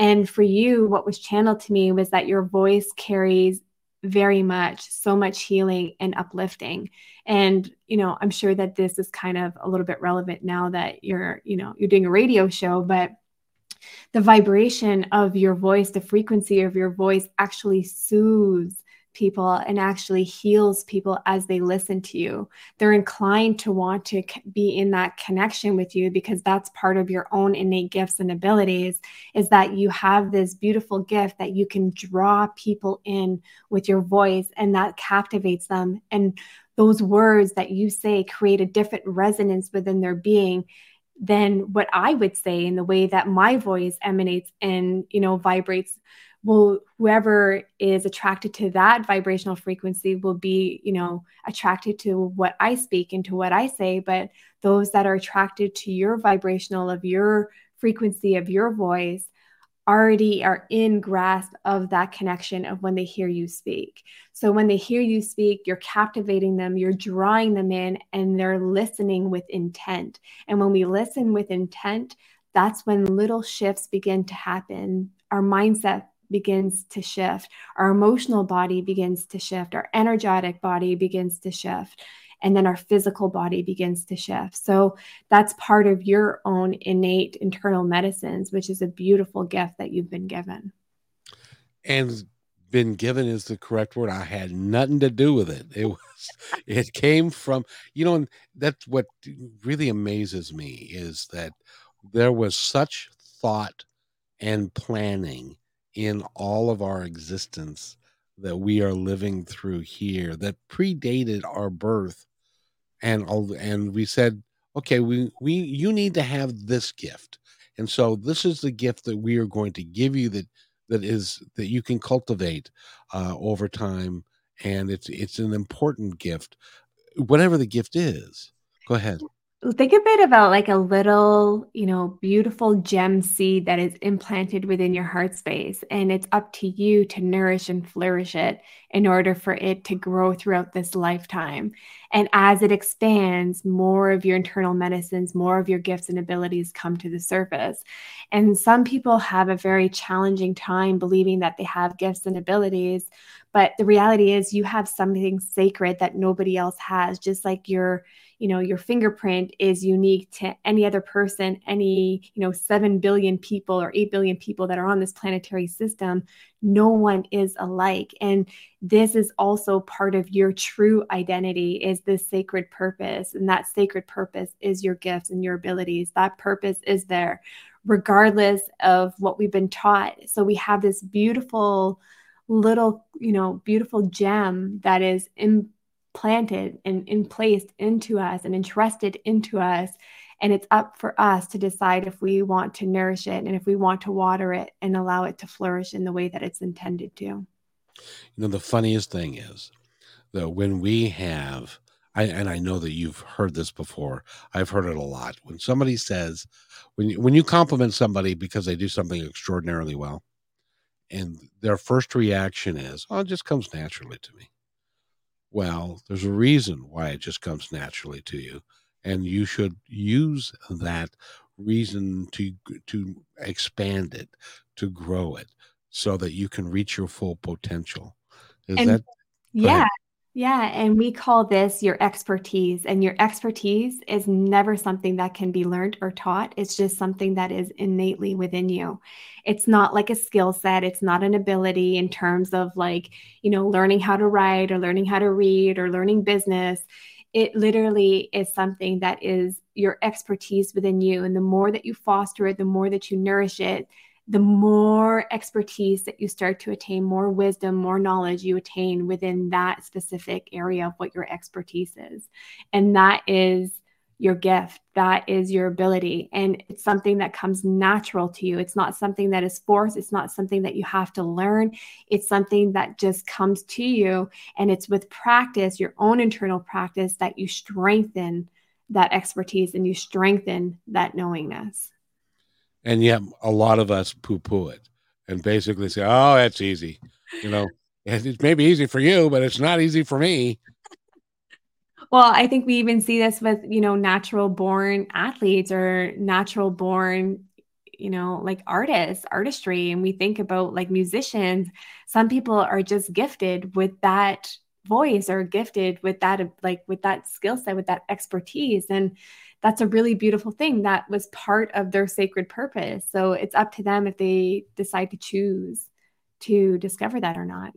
And for you, what was channeled to me was that your voice carries very much so much healing and uplifting. And you know i'm sure that this is kind of a little bit relevant now that you're you know you're doing a radio show but the vibration of your voice the frequency of your voice actually soothes people and actually heals people as they listen to you. They're inclined to want to be in that connection with you because that's part of your own innate gifts and abilities is that you have this beautiful gift that you can draw people in with your voice and that captivates them and those words that you say create a different resonance within their being than what I would say in the way that my voice emanates and you know vibrates will whoever is attracted to that vibrational frequency will be you know attracted to what i speak and to what i say but those that are attracted to your vibrational of your frequency of your voice already are in grasp of that connection of when they hear you speak. So when they hear you speak, you're captivating them, you're drawing them in, and they're listening with intent. And when we listen with intent, that's when little shifts begin to happen. Our mindset begins to shift, our emotional body begins to shift, our energetic body begins to shift, and then our physical body begins to shift. So that's part of your own innate internal medicines, which is a beautiful gift that you've been given. And been given is the correct word. I had nothing to do with it. It was it came from, you know, and that's what really amazes me is that there was such thought and planning in all of our existence that we are living through here that predated our birth and and we said okay we we you need to have this gift. And so this is the gift that we are going to give you that that is that you can cultivate uh, over time. And it's it's an important gift whatever the gift is. Go ahead think a bit about like a little, you know, beautiful gem seed that is implanted within your heart space. And it's up to you to nourish and flourish it in order for it to grow throughout this lifetime. And as it expands, more of your internal medicines, more of your gifts and abilities come to the surface. And some people have a very challenging time believing that they have gifts and abilities. But the reality is, you have something sacred that nobody else has, just like your you know your fingerprint is unique to any other person any you know 7 billion people or 8 billion people that are on this planetary system. No one is alike. And this is also part of your true identity is this sacred purpose. And that sacred purpose is your gifts and your abilities. That purpose is there regardless of what we've been taught. So we have this beautiful little you know beautiful gem that is in planted and, in placed into us and entrusted into us. And it's up for us to decide if we want to nourish it and if we want to water it and allow it to flourish in the way that it's intended to. You know, the funniest thing is that when we have, I, and I know that you've heard this before, I've heard it a lot. When somebody says, when you, when you compliment somebody because they do something extraordinarily well, and their first reaction is, oh, it just comes naturally to me. Well, there's a reason why it just comes naturally to you, and you should use that reason to to expand it, to grow it, so that you can reach your full potential. Is and, that yeah? Yeah, and we call this your expertise. And your expertise is never something that can be learned or taught. It's just something that is innately within you. It's not like a skill set, it's not an ability in terms of like, you know, learning how to write or learning how to read or learning business. It literally is something that is your expertise within you. And the more that you foster it, the more that you nourish it, the more expertise that you start to attain, more wisdom, more knowledge you attain within that specific area of what your expertise is. And that is your gift. That is your ability. And it's something that comes natural to you. It's not something that is forced. It's not something that you have to learn. It's something that just comes to you. And it's with practice, your own internal practice, that you strengthen that expertise and you strengthen that knowingness. And yet, a lot of us poo poo it and basically say, oh, that's easy. You know, it may be easy for you, but it's not easy for me. Well, I think we even see this with, you know, natural born athletes or natural born, you know, like artists, artistry. And we think about like musicians. Some people are just gifted with that voice or gifted with that, like with that skill set, with that expertise. And that's a really beautiful thing that was part of their sacred purpose. So it's up to them if they decide to choose to discover that or not.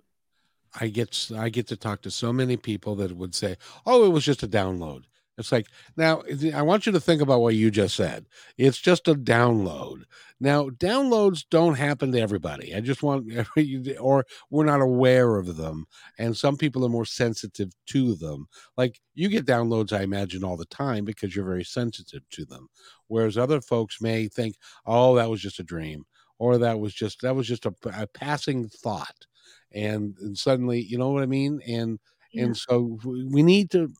I get I get to talk to so many people that would say, "Oh, it was just a download." It's like now I want you to think about what you just said. It's just a download. Now, downloads don't happen to everybody. I just want, or we're not aware of them, and some people are more sensitive to them. Like you get downloads, I imagine, all the time because you're very sensitive to them. Whereas other folks may think, "Oh, that was just a dream," or "That was just that was just a, a passing thought." and, and suddenly you know what i mean and yeah. and so we need to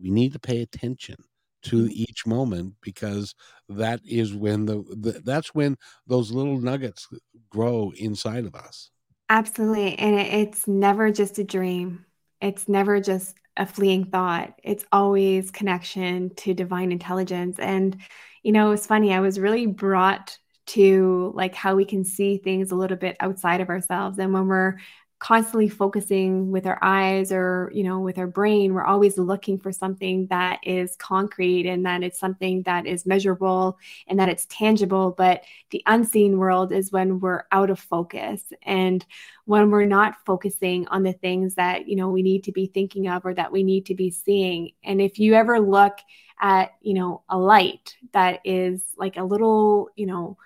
we need to pay attention to mm-hmm. each moment because that is when the, the, that's when those little nuggets grow inside of us. Absolutely and it's never just a dream. It's never just a fleeing thought. It's always connection to divine intelligence and you know it's funny i was really brought to like how we can see things a little bit outside of ourselves and when we're constantly focusing with our eyes or you know with our brain we're always looking for something that is concrete and that it's something that is measurable and that it's tangible. But the unseen world is when we're out of focus. And when we're not focusing on the things that you know we need to be thinking of or that we need to be seeing. And if you ever look at you know a light that is like a little you know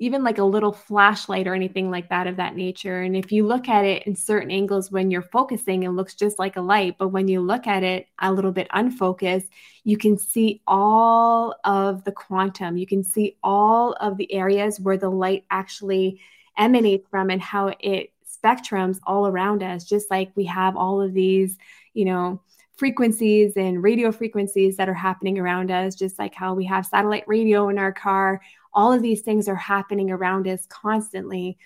even like a little flashlight or anything like that of that nature. And if you look at it in certain angles when you're focusing, it looks just like a light. But when you look at it a little bit unfocused, you can see all of the quantum. You can see all of the areas where the light actually emanates from and how it spectrums all around us, just like we have all of these, you know, frequencies and radio frequencies that are happening around us, just like how we have satellite radio in our car all of these things are happening around us constantly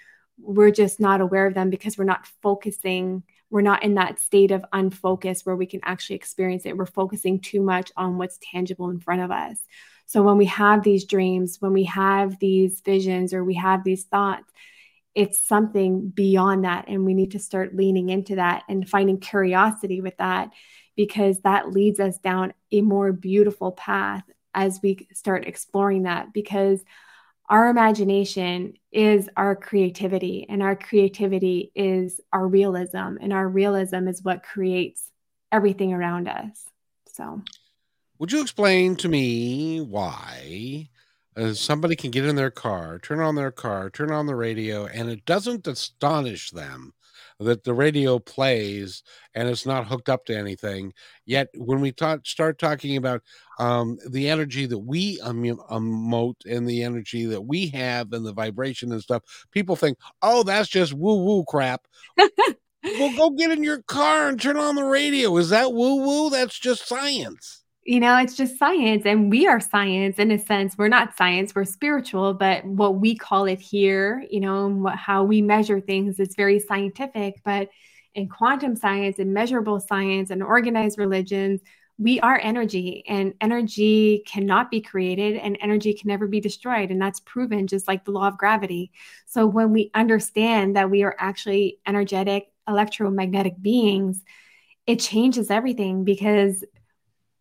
we're just not aware of them because we're not focusing we're not in that state of unfocus where we can actually experience it. We're focusing too much on what's tangible in front of us. So when we have these dreams when we have these visions or we have these thoughts it's something beyond that and we need to start leaning into that and finding curiosity with that because that leads us down a more beautiful path as we start exploring that because our imagination is our creativity and our creativity is our realism and our realism is what creates everything around us. So. Would you explain to me why uh, somebody can get in their car turn on their car turn on the radio and it doesn't astonish them that the radio plays and it's not hooked up to anything. Yet when we talk, start talking about um, the energy that we emote and the energy that we have and the vibration and stuff, people think, oh, that's just woo woo crap. well, go get in your car and turn on the radio. Is that woo woo? That's just science you know, it's just science, and we are science in a sense. We're not science, we're spiritual, but what we call it here, you know, what, how we measure things is very scientific. But in quantum science and measurable science and organized religions, we are energy, and energy cannot be created, and energy can never be destroyed. And that's proven just like the law of gravity. So when we understand that we are actually energetic, electromagnetic beings, it changes everything because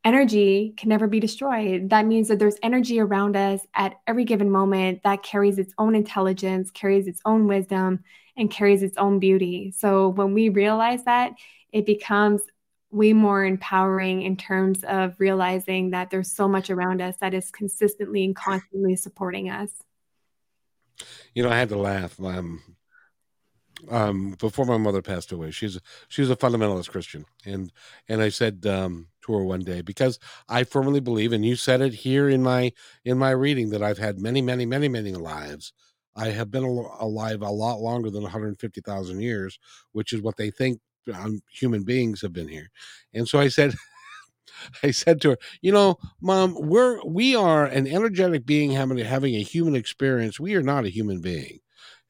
energy can never be destroyed. That means that there's energy around us at every given moment that carries its own intelligence, carries its own wisdom, and carries its own beauty. So when we realize that, it becomes way more empowering in terms of realizing that there's so much around us that is consistently and constantly supporting us. You know, I had to laugh. Um, um, before my mother passed away. She's she was a fundamentalist Christian, and and I said um, to her one day because I firmly believe, and you said it here in my in my reading that I've had many, many, many, many lives. I have been alive a lot longer than 150,000 years, which is what they think um, human beings have been here. And so I said, I said to her, you know, mom, we're we are an energetic being having having a human experience. We are not a human being.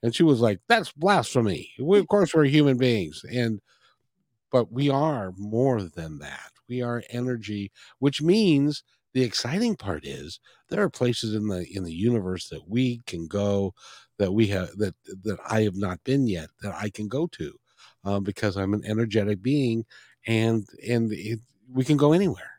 And she was like, that's blasphemy. We, of course we're human beings. And but we are more than that. We are energy, which means the exciting part is there are places in the in the universe that we can go that we have that that I have not been yet that I can go to uh, because I'm an energetic being and and it, we can go anywhere.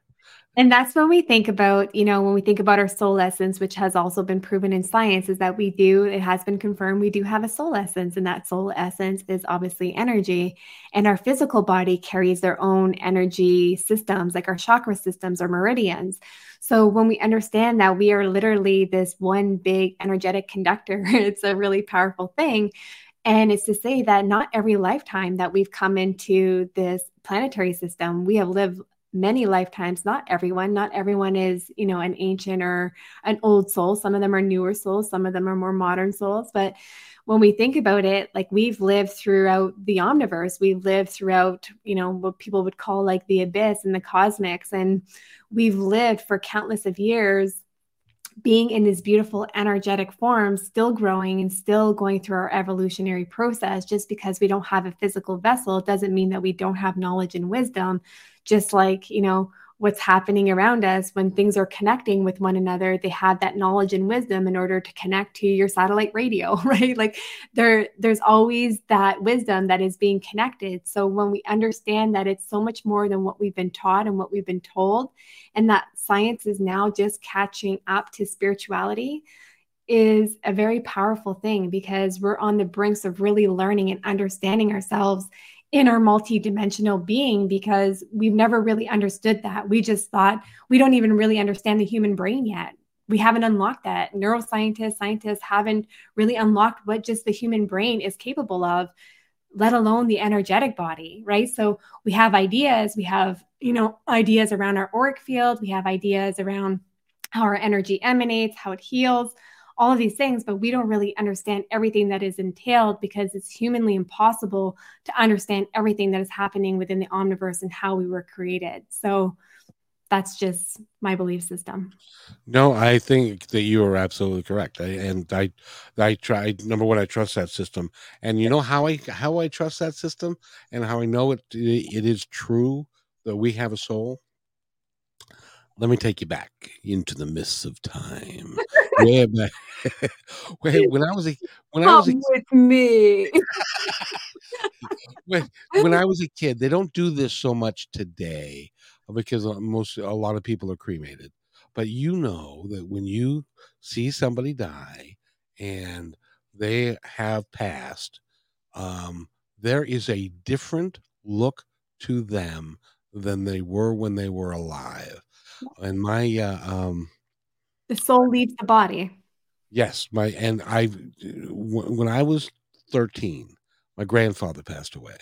And that's when we think about, you know, when we think about our soul essence, which has also been proven in science, is that we do, it has been confirmed, we do have a soul essence. And that soul essence is obviously energy. And our physical body carries their own energy systems, like our chakra systems or meridians. So when we understand that we are literally this one big energetic conductor, it's a really powerful thing. And it's to say that not every lifetime that we've come into this planetary system, we have lived many lifetimes not everyone not everyone is you know an ancient or an old soul. Some of them are newer souls some of them are more modern souls. But when we think about it like we've lived throughout the omniverse. We've lived throughout you know what people would call like the abyss and the cosmics. And we've lived for countless of years being in this beautiful energetic form, still growing and still going through our evolutionary process, just because we don't have a physical vessel doesn't mean that we don't have knowledge and wisdom. Just like, you know, what's happening around us when things are connecting with one another they have that knowledge and wisdom in order to connect to your satellite radio right? Like there there's always that wisdom that is being connected. So when we understand that it's so much more than what we've been taught and what we've been told and that science is now just catching up to spirituality is a very powerful thing because we're on the brinks of really learning and understanding ourselves in our multidimensional being because we've never really understood that. We just thought we don't even really understand the human brain yet. We haven't unlocked that. Neuroscientists, scientists haven't really unlocked what just the human brain is capable of, let alone the energetic body, right? So we have ideas, we have, you know, ideas around our auric field, we have ideas around how our energy emanates, how it heals, all of these things, but we don't really understand everything that is entailed because it's humanly impossible to understand everything that is happening within the omniverse and how we were created. So that's just my belief system. No, I think that you are absolutely correct. I, and I, I try. Number one, I trust that system, and you know how I how I trust that system, and how I know it it is true that we have a soul let me take you back into the mists of time. Way back, when I was a when Come I was a, with me. when when I was a kid, they don't do this so much today because most a lot of people are cremated. But you know that when you see somebody die and they have passed, um, there is a different look to them than they were when they were alive and my uh, um the soul leaves the body. Yes my and i when i was 13 my grandfather passed away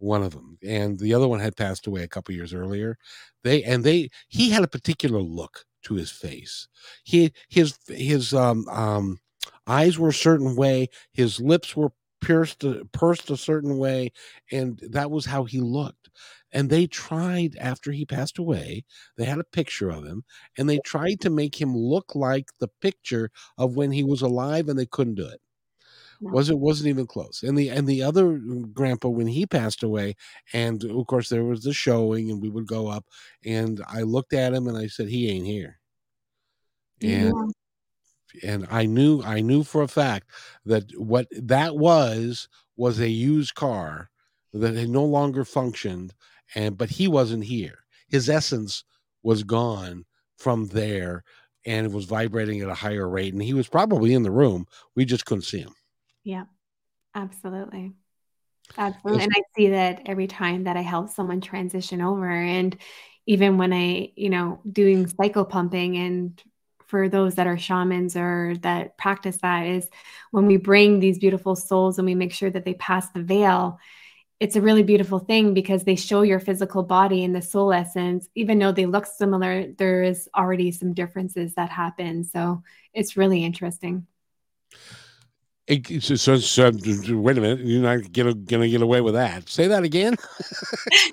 one of them and the other one had passed away a couple years earlier. They and they he had a particular look to his face. He his his um um eyes were a certain way his lips were pierced uh, pursed a certain way and that was how he looked. And they tried after he passed away they had a picture of him and they tried to make him look like the picture of when he was alive and they couldn't do it. No. was it wasn't even close. And the and the other mm, grandpa when he passed away and of course there was the showing and we would go up and i looked at him and i said he ain't here. And yeah. And i knew i knew for a fact that what that was was a used car that had no longer functioned and but he wasn't here. His essence was gone from there and it was vibrating at a higher rate and he was probably in the room. We just couldn't see him. Yeah. Absolutely. Absolutely and i see that every time that i help someone transition over and even when i you know doing psychopomping and for those that are shamans or that practice that is when we bring these beautiful souls and we make sure that they pass the veil it's a really beautiful thing because they show your physical body and the soul essence even though they look similar there is already some differences that happen. So it's really interesting so, so, so, wait a minute, you're not gonna, gonna get away with that. Say that again.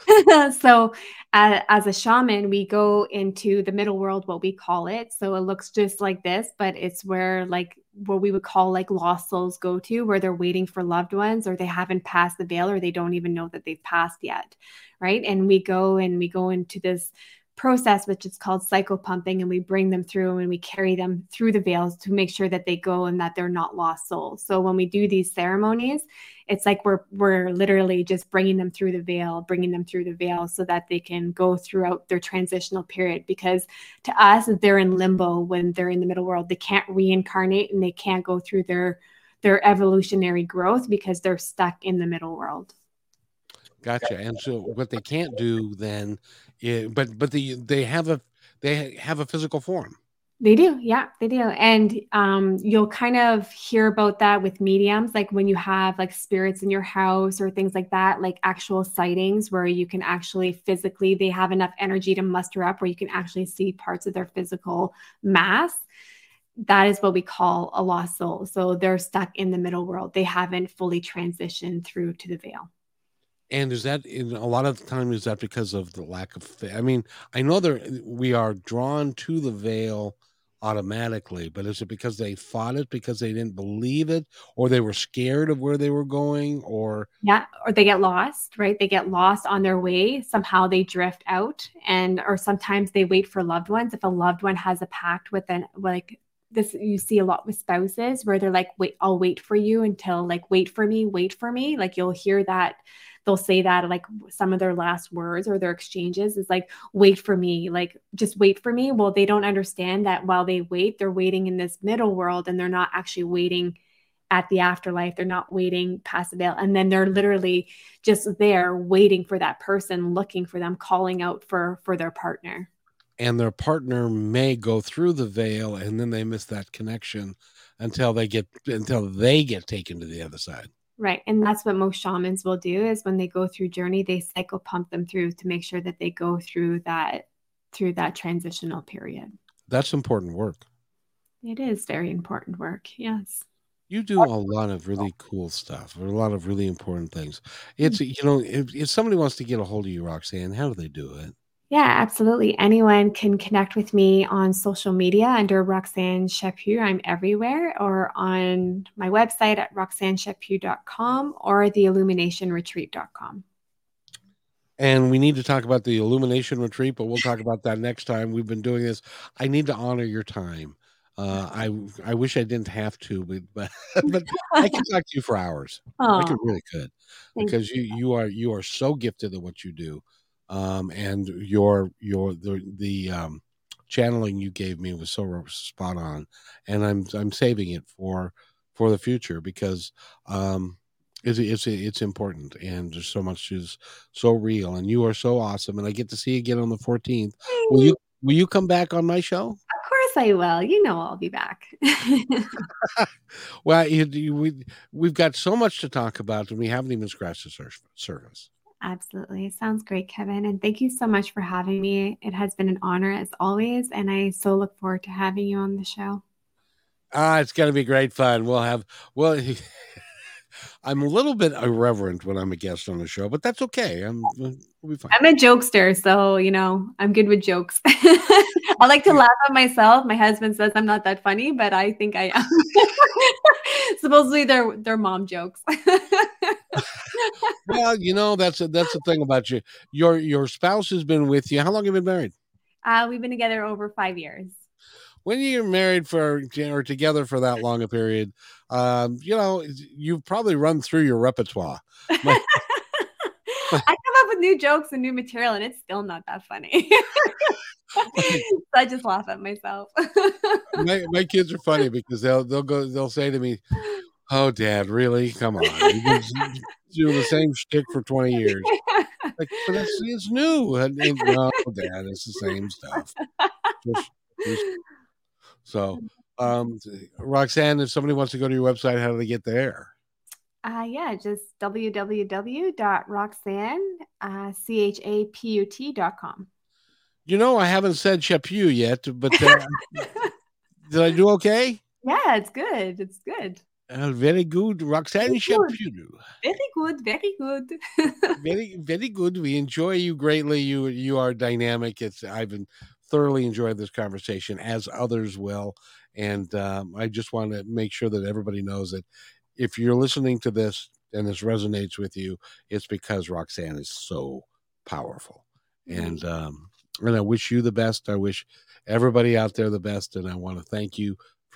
so, uh, as a shaman, we go into the middle world, what we call it. So it looks just like this, but it's where like what we would call like lost souls go to, where they're waiting for loved ones, or they haven't passed the veil, or they don't even know that they've passed yet, right? And we go and we go into this process, which is called psychopomping, and we bring them through and we carry them through the veils to make sure that they go and that they're not lost souls. So when we do these ceremonies, it's like we're we're literally just bringing them through the veil, bringing them through the veil, so that they can go throughout their transitional period. Because to us, they're in limbo when they're in the middle world. They can't reincarnate and they can't go through their their evolutionary growth because they're stuck in the middle world. Gotcha. And so what they can't do then, is, but but the they have a they have a physical form. They do, yeah, they do, and um, you'll kind of hear about that with mediums, like when you have like spirits in your house or things like that, like actual sightings where you can actually physically they have enough energy to muster up, where you can actually see parts of their physical mass that is what we call a lost soul. So they're stuck in the middle world. They haven't fully transitioned through to the veil. And is that in a lot of the time is that because of the lack of? I mean, I know there we are drawn to the veil automatically, but is it because they fought it because they didn't believe it or they were scared of where they were going or Yeah, or they get lost, right? They get lost on their way, somehow they drift out and or sometimes they wait for loved ones if a loved one has a pact with an like this you see a lot with spouses where they're like wait I'll wait for you until like wait for me, wait for me, like you'll hear that they'll say that like some of their last words or their exchanges is like wait for me like just wait for me. Well they don't understand that while they wait they're waiting in this middle world and they're not actually waiting at the afterlife. They're not waiting past the veil. And then they're literally just there waiting for that person looking for them calling out for for their partner. And their partner may go through the veil and then they miss that connection until they get until they get taken to the other side Right. And that's what most shamans will do is when they go through journey, they psychopomp them through to make sure that they go through that through that transitional period. That's important work. It is very important work. Yes. You do a lot of really cool stuff, a lot of really important things. It's, mm. you know, if, if somebody wants to get a hold of you, Roxanne, how do they do it? Yeah, absolutely. Anyone can connect with me on social media under Roxanne Chaput. I'm everywhere, or on my website at roxannechaput.com or theilluminationretreat.com. And we need to talk about the illumination retreat, but we'll talk about that next time. We've been doing this. I need to honor your time. Uh, I I wish I didn't have to, but but, but I can talk to you for hours. I could really could, because you you are you are so gifted at what you do um, and your your the the um, channeling you gave me was so spot on, and I'm I'm saving it for for the future because um, it's it's it's important, and there's so much is so real, and you are so awesome, and I get to see you again on the 14th. Will you will you come back on my show? Of course I will. You know I'll be back. well, you, you, we we've got so much to talk about, and we haven't even scratched the surface. Absolutely. Sounds great, Kevin. And thank you so much for having me. It has been an honor as always. And I so look forward to having you on the show. Ah, it's going to be great fun. We'll have, well, I'm a little bit irreverent when I'm a guest on the show, but that's okay. I'm, we'll I'm a jokester. So, you know, I'm good with jokes. I like to laugh at myself. My husband says I'm not that funny, but I think I am. Supposedly they're, they're mom jokes well, you know that's a, that's the thing about you. Your your spouse has been with you. How long have you been married? Uh, we've been together over five years. When you're married for or together for that long a period, um, you know you've probably run through your repertoire. My, I come up with new jokes and new material, and it's still not that funny. so I just laugh at myself. my, my kids are funny because they'll they'll go they'll say to me, "Oh, Dad, really? Come on, you've been doing the same shtick for twenty years." Like, but it's, it's new. And, and, no, Dad, it's the same stuff. Just, just. So, um, Roxanne, if somebody wants to go to your website, how do they get there? Uh, yeah, just www.roxanne.chaput.com. You know, I haven't said Chaput yet, but uh, did I do okay? Yeah, it's good. It's good. Uh, very good, Roxanne Very. Very good. Very good. very, very good. We enjoy you greatly. You, you are dynamic. It's I've been thoroughly enjoyed this conversation, as others will, and um, I just want to make sure that everybody knows that if you're listening to this and this resonates with you, it's because Roxanne is so powerful. And um, and I wish you the best. I wish everybody out there the best. And I want to thank you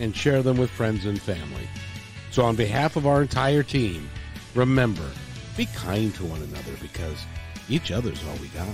and share them with friends and family. So, on behalf of our entire team, remember, be kind to one another because each other's all we got.